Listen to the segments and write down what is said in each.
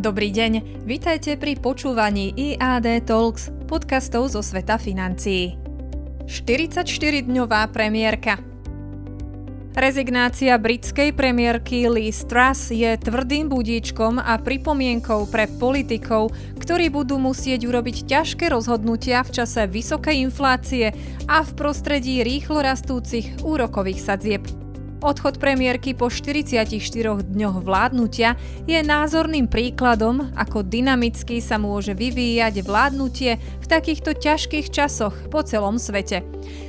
Dobrý deň, vitajte pri počúvaní IAD Talks, podcastov zo sveta financií. 44-dňová premiérka Rezignácia britskej premiérky Liz Truss je tvrdým budíčkom a pripomienkou pre politikov, ktorí budú musieť urobiť ťažké rozhodnutia v čase vysokej inflácie a v prostredí rýchlo rastúcich úrokových sadzieb. Odchod premiérky po 44 dňoch vládnutia je názorným príkladom, ako dynamicky sa môže vyvíjať vládnutie v takýchto ťažkých časoch po celom svete.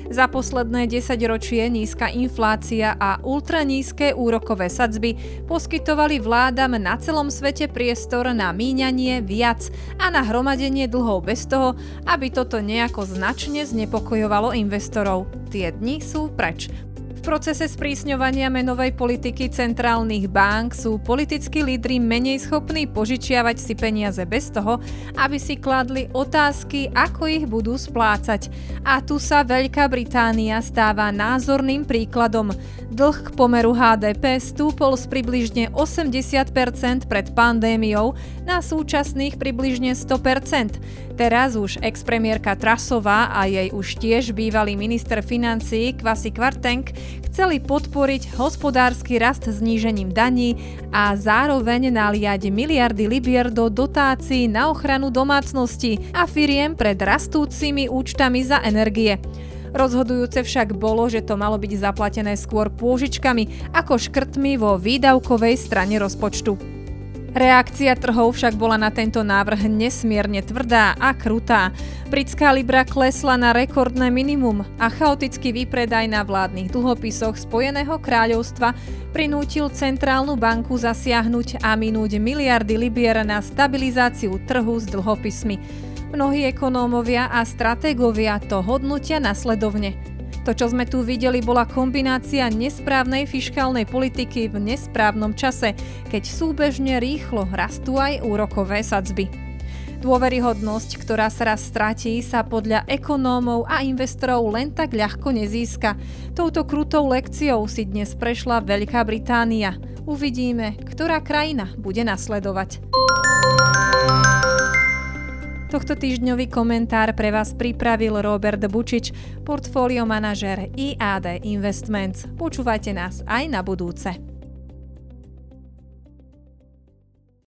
Za posledné 10 ročie nízka inflácia a ultranízke úrokové sadzby poskytovali vládam na celom svete priestor na míňanie viac a na hromadenie dlhov bez toho, aby toto nejako značne znepokojovalo investorov. Tie dni sú preč. V procese sprísňovania menovej politiky centrálnych bank sú politickí lídry menej schopní požičiavať si peniaze bez toho, aby si kladli otázky, ako ich budú splácať. A tu sa Veľká Británia stáva názorným príkladom. Dlh k pomeru HDP stúpol z približne 80% pred pandémiou na súčasných približne 100%. Teraz už expremiérka Trasová a jej už tiež bývalý minister financií Kvasi Kvartenk chceli podporiť hospodársky rast znížením daní a zároveň naliať miliardy libier do dotácií na ochranu domácnosti a firiem pred rastúcimi účtami za energie. Rozhodujúce však bolo, že to malo byť zaplatené skôr pôžičkami ako škrtmi vo výdavkovej strane rozpočtu. Reakcia trhov však bola na tento návrh nesmierne tvrdá a krutá. Britská libra klesla na rekordné minimum a chaotický výpredaj na vládnych dlhopisoch Spojeného kráľovstva prinútil centrálnu banku zasiahnuť a minúť miliardy libier na stabilizáciu trhu s dlhopismi. Mnohí ekonómovia a stratégovia to hodnotia nasledovne. To, čo sme tu videli, bola kombinácia nesprávnej fiškálnej politiky v nesprávnom čase, keď súbežne rýchlo rastú aj úrokové sadzby. Dôveryhodnosť, ktorá sa raz stratí, sa podľa ekonómov a investorov len tak ľahko nezíska. Touto krutou lekciou si dnes prešla Veľká Británia. Uvidíme, ktorá krajina bude nasledovať. Tohto týždňový komentár pre vás pripravil Robert Bučič, portfólio manažer IAD Investments. Počúvajte nás aj na budúce.